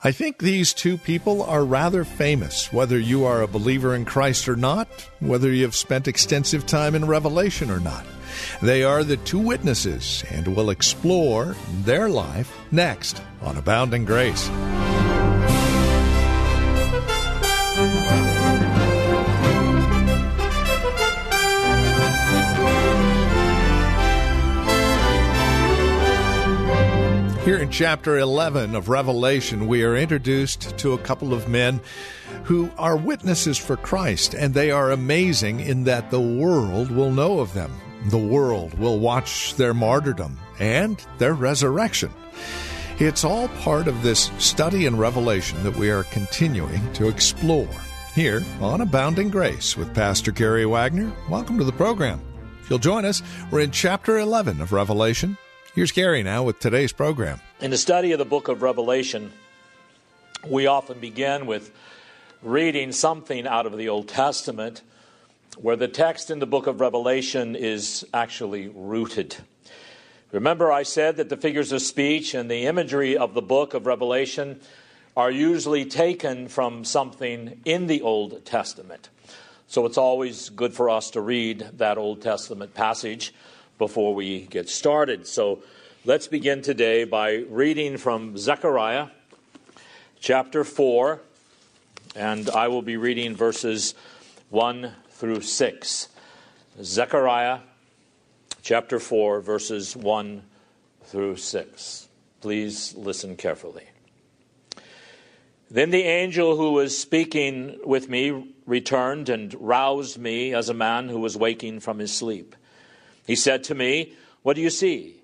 I think these two people are rather famous, whether you are a believer in Christ or not, whether you have spent extensive time in Revelation or not. They are the two witnesses, and we'll explore their life next on Abounding Grace. In chapter 11 of Revelation, we are introduced to a couple of men who are witnesses for Christ, and they are amazing in that the world will know of them. The world will watch their martyrdom and their resurrection. It's all part of this study in Revelation that we are continuing to explore here on Abounding Grace with Pastor Gary Wagner. Welcome to the program. If you'll join us, we're in chapter 11 of Revelation. Here's Gary now with today's program. In the study of the book of Revelation, we often begin with reading something out of the Old Testament where the text in the book of Revelation is actually rooted. Remember, I said that the figures of speech and the imagery of the book of Revelation are usually taken from something in the Old Testament. So it's always good for us to read that Old Testament passage before we get started. So let's begin today by reading from Zechariah chapter 4, and I will be reading verses 1 through 6. Zechariah chapter 4, verses 1 through 6. Please listen carefully. Then the angel who was speaking with me returned and roused me as a man who was waking from his sleep. He said to me, What do you see?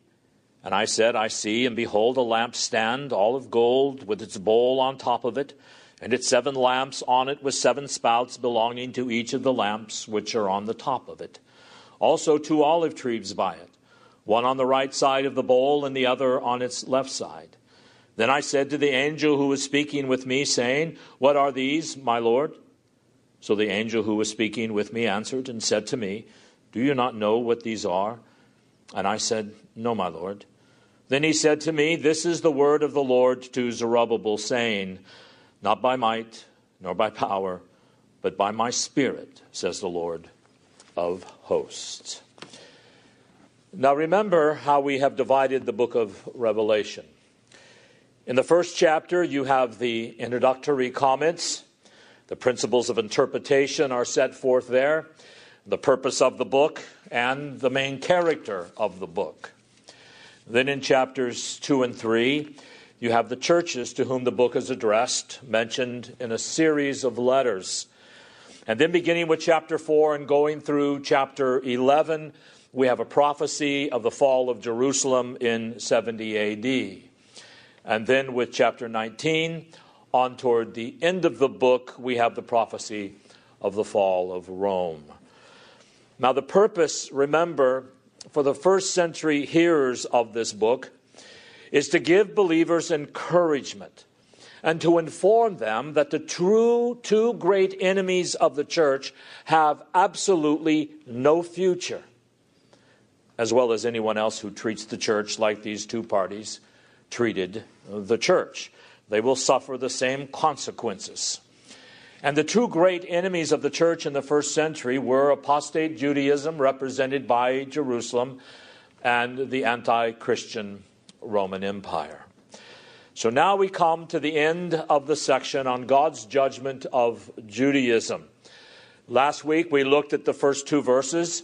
And I said, I see, and behold, a lampstand, all of gold, with its bowl on top of it, and its seven lamps on it, with seven spouts belonging to each of the lamps which are on the top of it. Also, two olive trees by it, one on the right side of the bowl, and the other on its left side. Then I said to the angel who was speaking with me, saying, What are these, my Lord? So the angel who was speaking with me answered and said to me, do you not know what these are? And I said, No, my Lord. Then he said to me, This is the word of the Lord to Zerubbabel, saying, Not by might, nor by power, but by my spirit, says the Lord of hosts. Now remember how we have divided the book of Revelation. In the first chapter, you have the introductory comments. The principles of interpretation are set forth there the purpose of the book, and the main character of the book. Then in chapters 2 and 3, you have the churches to whom the book is addressed, mentioned in a series of letters. And then beginning with chapter 4 and going through chapter 11, we have a prophecy of the fall of Jerusalem in 70 AD. And then with chapter 19, on toward the end of the book, we have the prophecy of the fall of Rome. Now, the purpose, remember, for the first century hearers of this book is to give believers encouragement and to inform them that the true two great enemies of the church have absolutely no future, as well as anyone else who treats the church like these two parties treated the church. They will suffer the same consequences. And the two great enemies of the church in the first century were apostate Judaism, represented by Jerusalem, and the anti Christian Roman Empire. So now we come to the end of the section on God's judgment of Judaism. Last week we looked at the first two verses,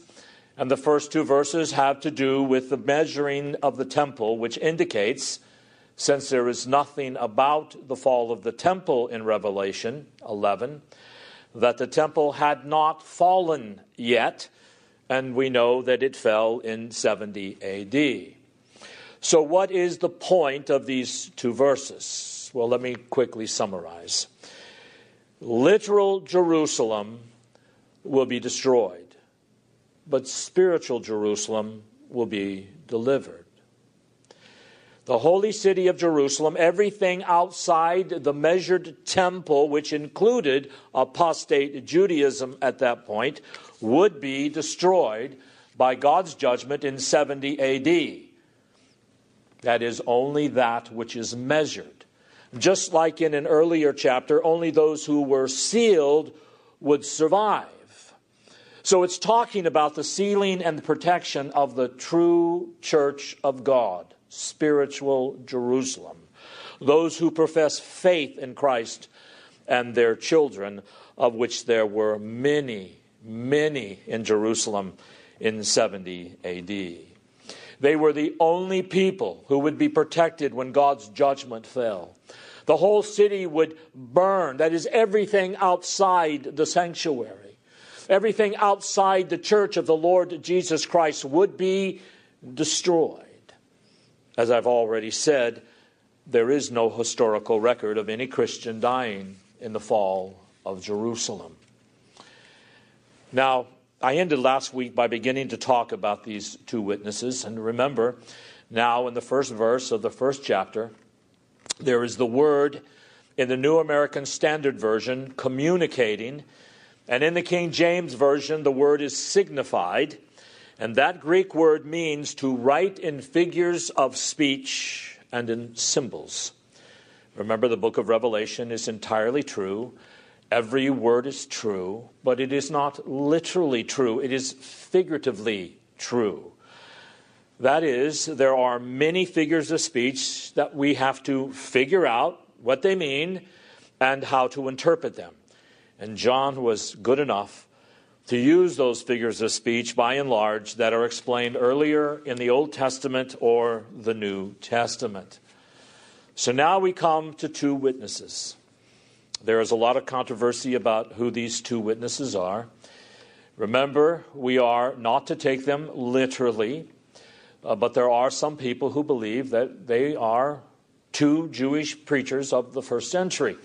and the first two verses have to do with the measuring of the temple, which indicates since there is nothing about the fall of the temple in Revelation 11, that the temple had not fallen yet, and we know that it fell in 70 AD. So, what is the point of these two verses? Well, let me quickly summarize. Literal Jerusalem will be destroyed, but spiritual Jerusalem will be delivered. The holy city of Jerusalem, everything outside the measured temple, which included apostate Judaism at that point, would be destroyed by God's judgment in 70 AD. That is only that which is measured. Just like in an earlier chapter, only those who were sealed would survive. So it's talking about the sealing and the protection of the true church of God, spiritual Jerusalem. Those who profess faith in Christ and their children, of which there were many, many in Jerusalem in 70 AD. They were the only people who would be protected when God's judgment fell. The whole city would burn, that is, everything outside the sanctuary, everything outside the church of the Lord Jesus Christ would be destroyed. As I've already said, there is no historical record of any Christian dying in the fall of Jerusalem. Now, I ended last week by beginning to talk about these two witnesses. And remember, now in the first verse of the first chapter, there is the word in the New American Standard Version communicating. And in the King James Version, the word is signified. And that Greek word means to write in figures of speech and in symbols. Remember, the book of Revelation is entirely true. Every word is true, but it is not literally true, it is figuratively true. That is, there are many figures of speech that we have to figure out what they mean and how to interpret them. And John was good enough to use those figures of speech by and large that are explained earlier in the Old Testament or the New Testament. So now we come to two witnesses. There is a lot of controversy about who these two witnesses are. Remember, we are not to take them literally, uh, but there are some people who believe that they are two Jewish preachers of the first century.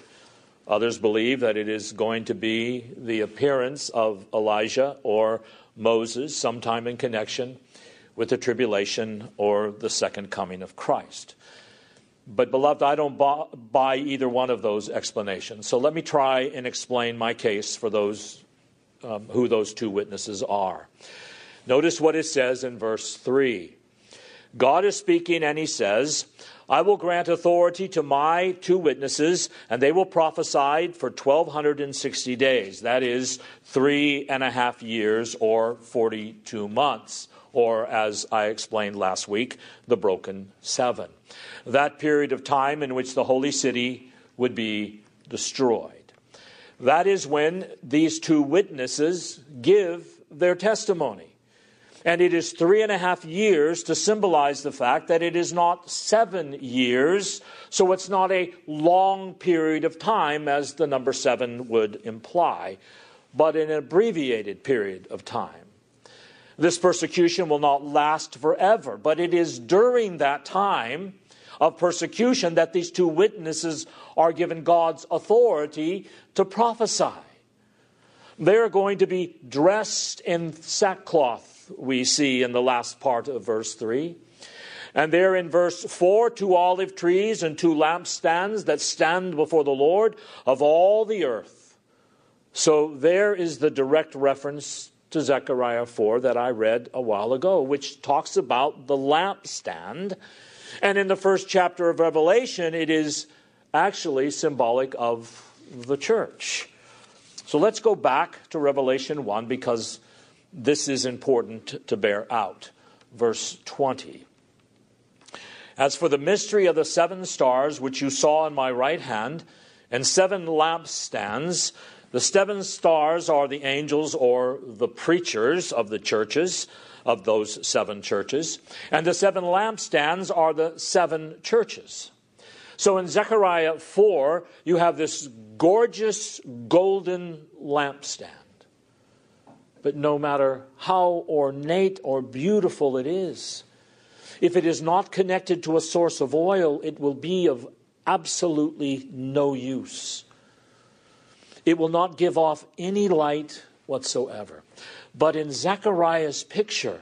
Others believe that it is going to be the appearance of Elijah or Moses sometime in connection with the tribulation or the second coming of Christ. But, beloved, I don't buy either one of those explanations. So let me try and explain my case for those um, who those two witnesses are. Notice what it says in verse 3. God is speaking, and he says, I will grant authority to my two witnesses, and they will prophesy for 1260 days. That is three and a half years or 42 months, or as I explained last week, the broken seven that period of time in which the holy city would be destroyed. That is when these two witnesses give their testimony. And it is three and a half years to symbolize the fact that it is not seven years, so it's not a long period of time as the number seven would imply, but an abbreviated period of time. This persecution will not last forever, but it is during that time of persecution that these two witnesses are given God's authority to prophesy. They're going to be dressed in sackcloth, we see in the last part of verse 3. And there in verse 4, two olive trees and two lampstands that stand before the Lord of all the earth. So there is the direct reference to Zechariah 4 that I read a while ago, which talks about the lampstand and in the first chapter of Revelation, it is actually symbolic of the church. So let's go back to Revelation 1 because this is important to bear out. Verse 20. As for the mystery of the seven stars which you saw in my right hand, and seven lampstands, the seven stars are the angels or the preachers of the churches of those seven churches. And the seven lampstands are the seven churches. So in Zechariah 4, you have this gorgeous golden lampstand. But no matter how ornate or beautiful it is, if it is not connected to a source of oil, it will be of absolutely no use. It will not give off any light whatsoever. But in Zechariah's picture,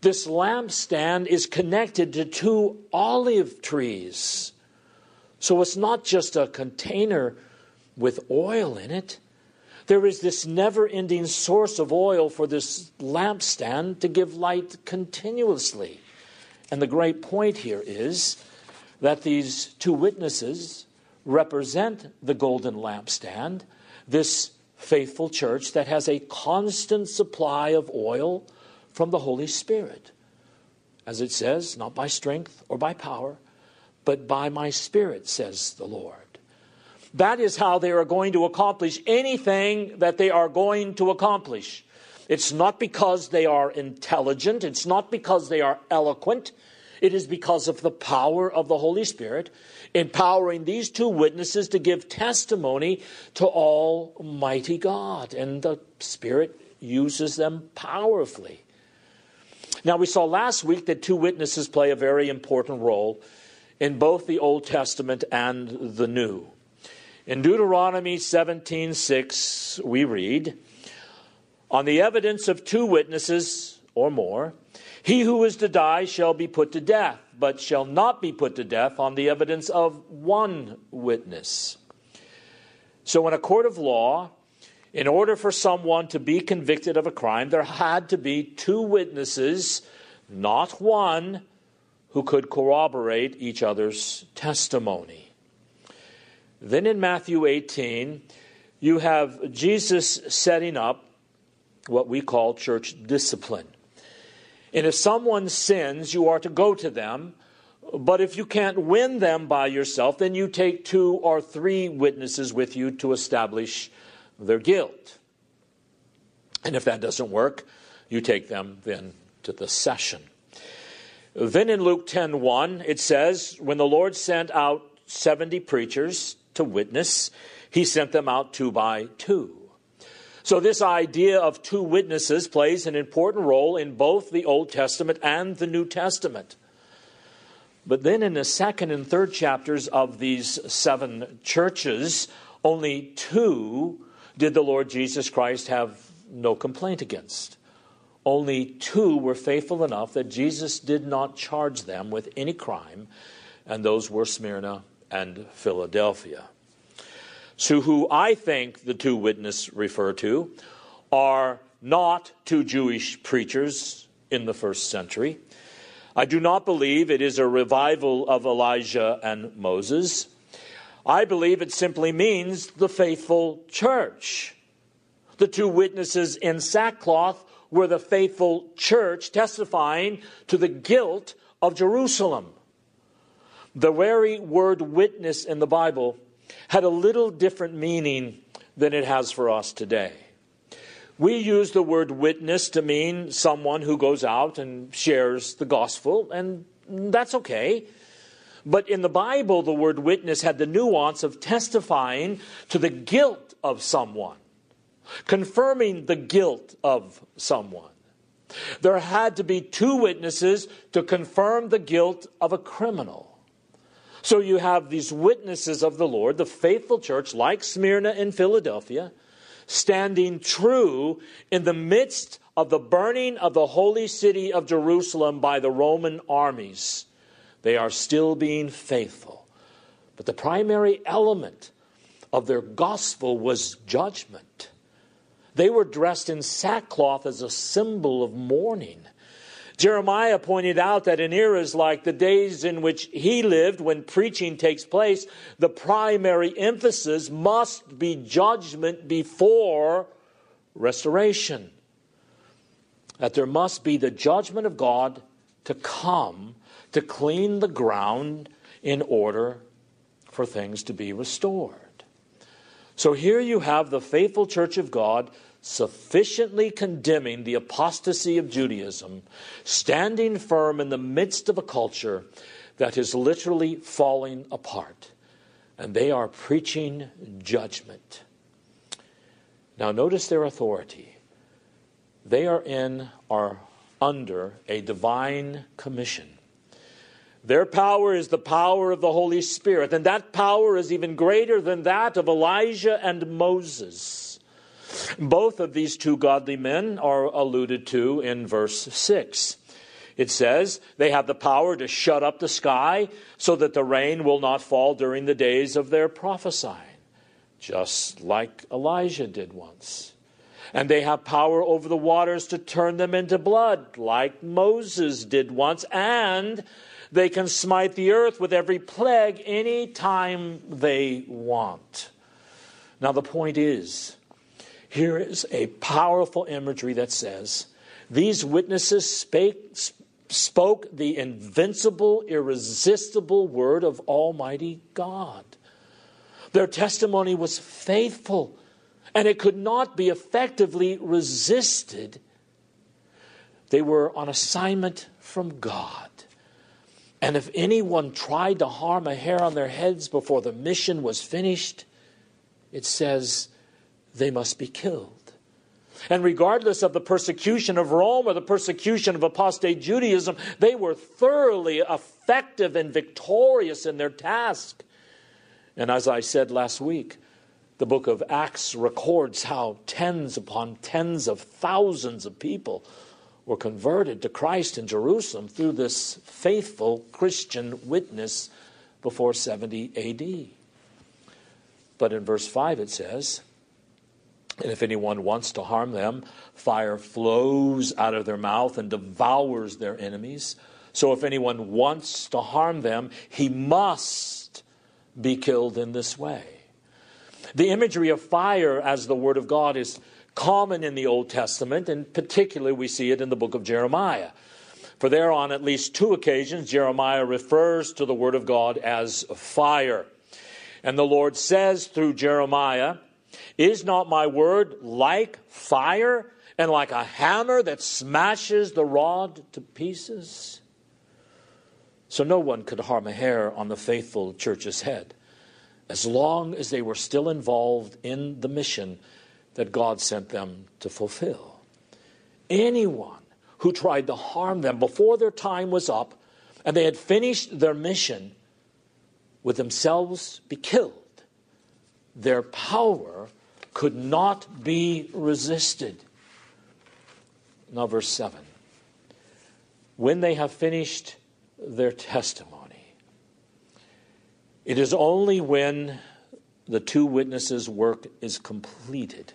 this lampstand is connected to two olive trees. So it's not just a container with oil in it. There is this never ending source of oil for this lampstand to give light continuously. And the great point here is that these two witnesses represent the golden lampstand, this faithful church that has a constant supply of oil from the Holy Spirit. As it says, not by strength or by power, but by my Spirit, says the Lord. That is how they are going to accomplish anything that they are going to accomplish. It's not because they are intelligent, it's not because they are eloquent, it is because of the power of the Holy Spirit empowering these two witnesses to give testimony to Almighty God. And the Spirit uses them powerfully. Now, we saw last week that two witnesses play a very important role in both the Old Testament and the New. In Deuteronomy 17:6 we read, "On the evidence of two witnesses or more, he who is to die shall be put to death, but shall not be put to death on the evidence of one witness." So in a court of law, in order for someone to be convicted of a crime, there had to be two witnesses, not one, who could corroborate each other's testimony. Then in Matthew 18, you have Jesus setting up what we call church discipline. And if someone sins, you are to go to them. But if you can't win them by yourself, then you take two or three witnesses with you to establish their guilt. And if that doesn't work, you take them then to the session. Then in Luke 10:1 it says, when the Lord sent out 70 preachers to witness, he sent them out two by two. So, this idea of two witnesses plays an important role in both the Old Testament and the New Testament. But then, in the second and third chapters of these seven churches, only two did the Lord Jesus Christ have no complaint against. Only two were faithful enough that Jesus did not charge them with any crime, and those were Smyrna and Philadelphia. So, who I think the two witnesses refer to are not two Jewish preachers in the first century. I do not believe it is a revival of Elijah and Moses. I believe it simply means the faithful church. The two witnesses in sackcloth were the faithful church testifying to the guilt of Jerusalem. The very word witness in the Bible had a little different meaning than it has for us today. We use the word witness to mean someone who goes out and shares the gospel, and that's okay. But in the Bible, the word witness had the nuance of testifying to the guilt of someone, confirming the guilt of someone. There had to be two witnesses to confirm the guilt of a criminal. So you have these witnesses of the Lord, the faithful church, like Smyrna and Philadelphia, standing true in the midst of the burning of the holy city of Jerusalem by the Roman armies. They are still being faithful. But the primary element of their gospel was judgment. They were dressed in sackcloth as a symbol of mourning. Jeremiah pointed out that in eras like the days in which he lived, when preaching takes place, the primary emphasis must be judgment before restoration. That there must be the judgment of God to come to clean the ground in order for things to be restored. So here you have the faithful church of God sufficiently condemning the apostasy of Judaism, standing firm in the midst of a culture that is literally falling apart. And they are preaching judgment. Now, notice their authority. They are in, are under a divine commission. Their power is the power of the Holy Spirit, and that power is even greater than that of Elijah and Moses. Both of these two godly men are alluded to in verse 6. It says they have the power to shut up the sky so that the rain will not fall during the days of their prophesying, just like Elijah did once. And they have power over the waters to turn them into blood, like Moses did once. And they can smite the earth with every plague any time they want. Now, the point is here is a powerful imagery that says, these witnesses spake, spoke the invincible, irresistible word of Almighty God. Their testimony was faithful, and it could not be effectively resisted. They were on assignment from God. And if anyone tried to harm a hair on their heads before the mission was finished, it says they must be killed. And regardless of the persecution of Rome or the persecution of apostate Judaism, they were thoroughly effective and victorious in their task. And as I said last week, the book of Acts records how tens upon tens of thousands of people were converted to Christ in Jerusalem through this faithful Christian witness before 70 AD. But in verse 5 it says, and if anyone wants to harm them, fire flows out of their mouth and devours their enemies. So if anyone wants to harm them, he must be killed in this way. The imagery of fire as the Word of God is common in the Old Testament, and particularly we see it in the book of Jeremiah. For there, on at least two occasions, Jeremiah refers to the Word of God as fire. And the Lord says through Jeremiah, is not my word like fire and like a hammer that smashes the rod to pieces? So no one could harm a hair on the faithful church's head as long as they were still involved in the mission that God sent them to fulfill. Anyone who tried to harm them before their time was up and they had finished their mission would themselves be killed. Their power could not be resisted. Now, verse 7. When they have finished their testimony, it is only when the two witnesses' work is completed.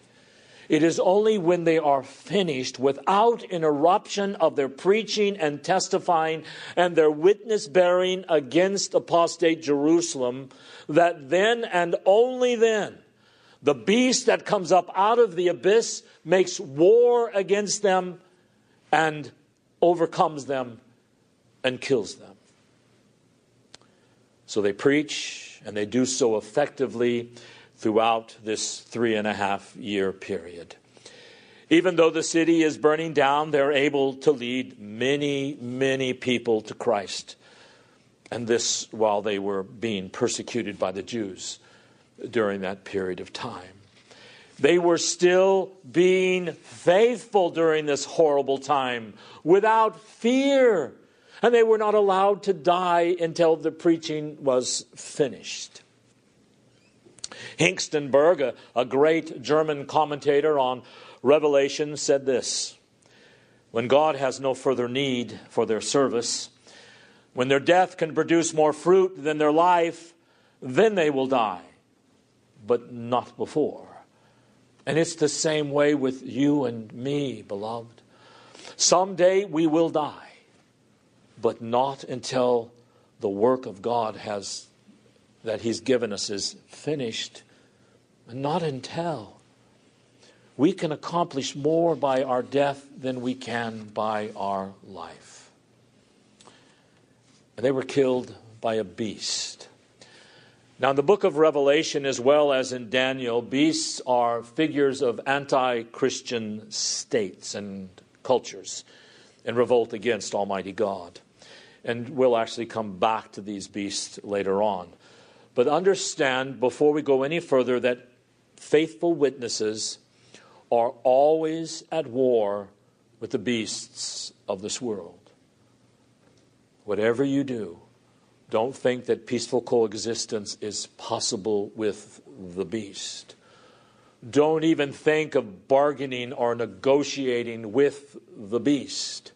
It is only when they are finished without interruption of their preaching and testifying and their witness bearing against apostate Jerusalem that then and only then the beast that comes up out of the abyss makes war against them and overcomes them and kills them. So they preach, and they do so effectively throughout this three and a half year period. Even though the city is burning down, they're able to lead many, many people to Christ. And this while they were being persecuted by the Jews during that period of time. They were still being faithful during this horrible time without fear. And they were not allowed to die until the preaching was finished. Hengstenberg, a, a great German commentator on Revelation, said this When God has no further need for their service, when their death can produce more fruit than their life, then they will die but not before. And it's the same way with you and me, beloved. Someday we will die, but not until the work of God has that He's given us is finished, not until. We can accomplish more by our death than we can by our life. And they were killed by a beast. Now, in the book of Revelation, as well as in Daniel, beasts are figures of anti Christian states and cultures in revolt against Almighty God. And we'll actually come back to these beasts later on. But understand, before we go any further, that faithful witnesses are always at war with the beasts of this world. Whatever you do, don't think that peaceful coexistence is possible with the beast. Don't even think of bargaining or negotiating with the beast.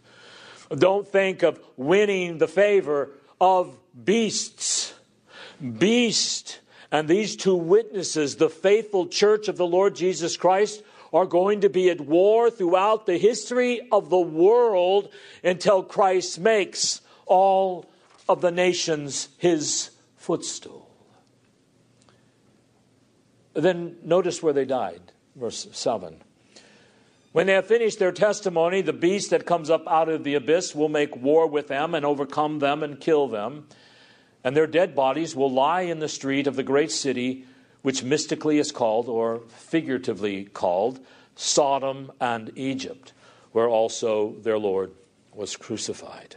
Don't think of winning the favor of beasts. Beast and these two witnesses, the faithful church of the Lord Jesus Christ, are going to be at war throughout the history of the world until Christ makes all of the nations his footstool. Then notice where they died, verse 7. When they have finished their testimony, the beast that comes up out of the abyss will make war with them and overcome them and kill them. And their dead bodies will lie in the street of the great city, which mystically is called, or figuratively called, Sodom and Egypt, where also their Lord was crucified.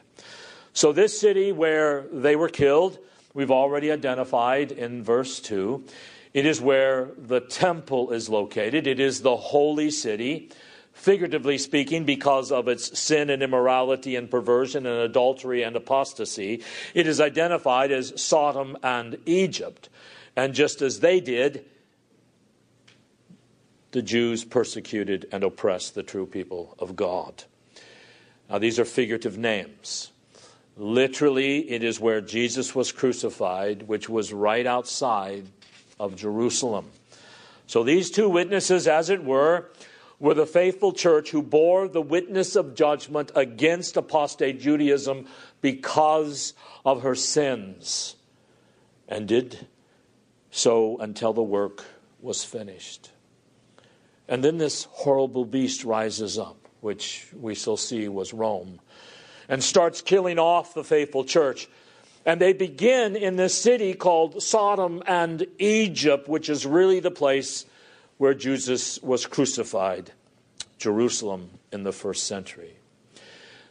So, this city where they were killed, we've already identified in verse 2. It is where the temple is located. It is the holy city, figuratively speaking, because of its sin and immorality and perversion and adultery and apostasy. It is identified as Sodom and Egypt. And just as they did, the Jews persecuted and oppressed the true people of God. Now, these are figurative names. Literally, it is where Jesus was crucified, which was right outside of Jerusalem. So these two witnesses, as it were, were the faithful church who bore the witness of judgment against apostate Judaism because of her sins, and did so until the work was finished. And then this horrible beast rises up, which we shall see was Rome and starts killing off the faithful church. And they begin in this city called Sodom and Egypt, which is really the place where Jesus was crucified, Jerusalem in the first century.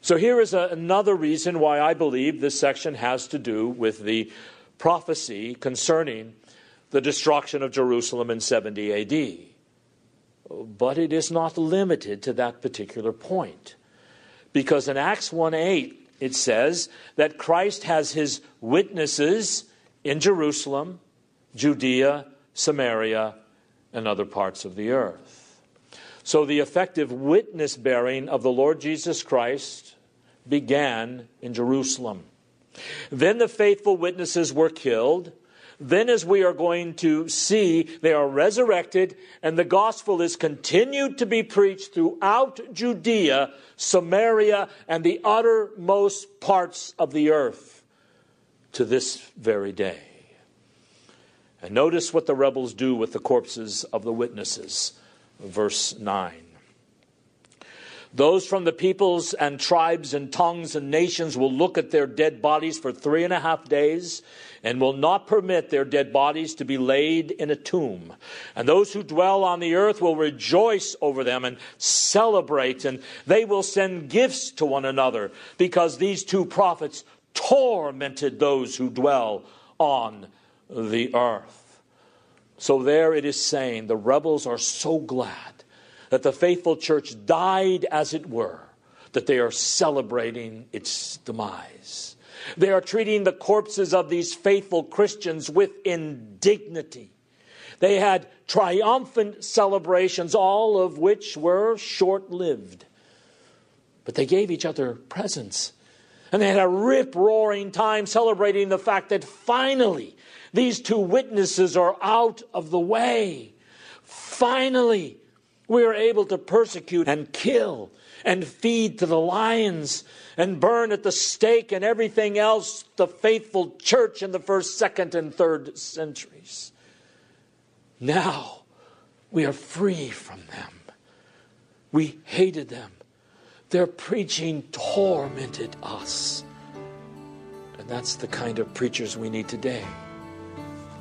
So here is a, another reason why I believe this section has to do with the prophecy concerning the destruction of Jerusalem in 70 AD. But it is not limited to that particular point. Because in Acts 1 8, it says that Christ has his witnesses in Jerusalem, Judea, Samaria, and other parts of the earth. So the effective witness bearing of the Lord Jesus Christ began in Jerusalem. Then the faithful witnesses were killed then, as we are going to see, they are resurrected, and the gospel is continued to be preached throughout Judea, Samaria, and the uttermost parts of the earth to this very day. And notice what the rebels do with the corpses of the witnesses. Verse 9. Those from the peoples and tribes and tongues and nations will look at their dead bodies for three and a half days and will not permit their dead bodies to be laid in a tomb. And those who dwell on the earth will rejoice over them and celebrate, and they will send gifts to one another because these two prophets tormented those who dwell on the earth. So there it is saying the rebels are so glad that the faithful church died, as it were, that they are celebrating its demise. They are treating the corpses of these faithful Christians with indignity. They had triumphant celebrations, all of which were short lived. But they gave each other presents. And they had a rip roaring time celebrating the fact that finally these two witnesses are out of the way. Finally, we are able to persecute and kill and feed to the lions and burn at the stake and everything else the faithful church in the first, second, and third centuries. Now we are free from them. We hated them. Their preaching tormented us. And that's the kind of preachers we need today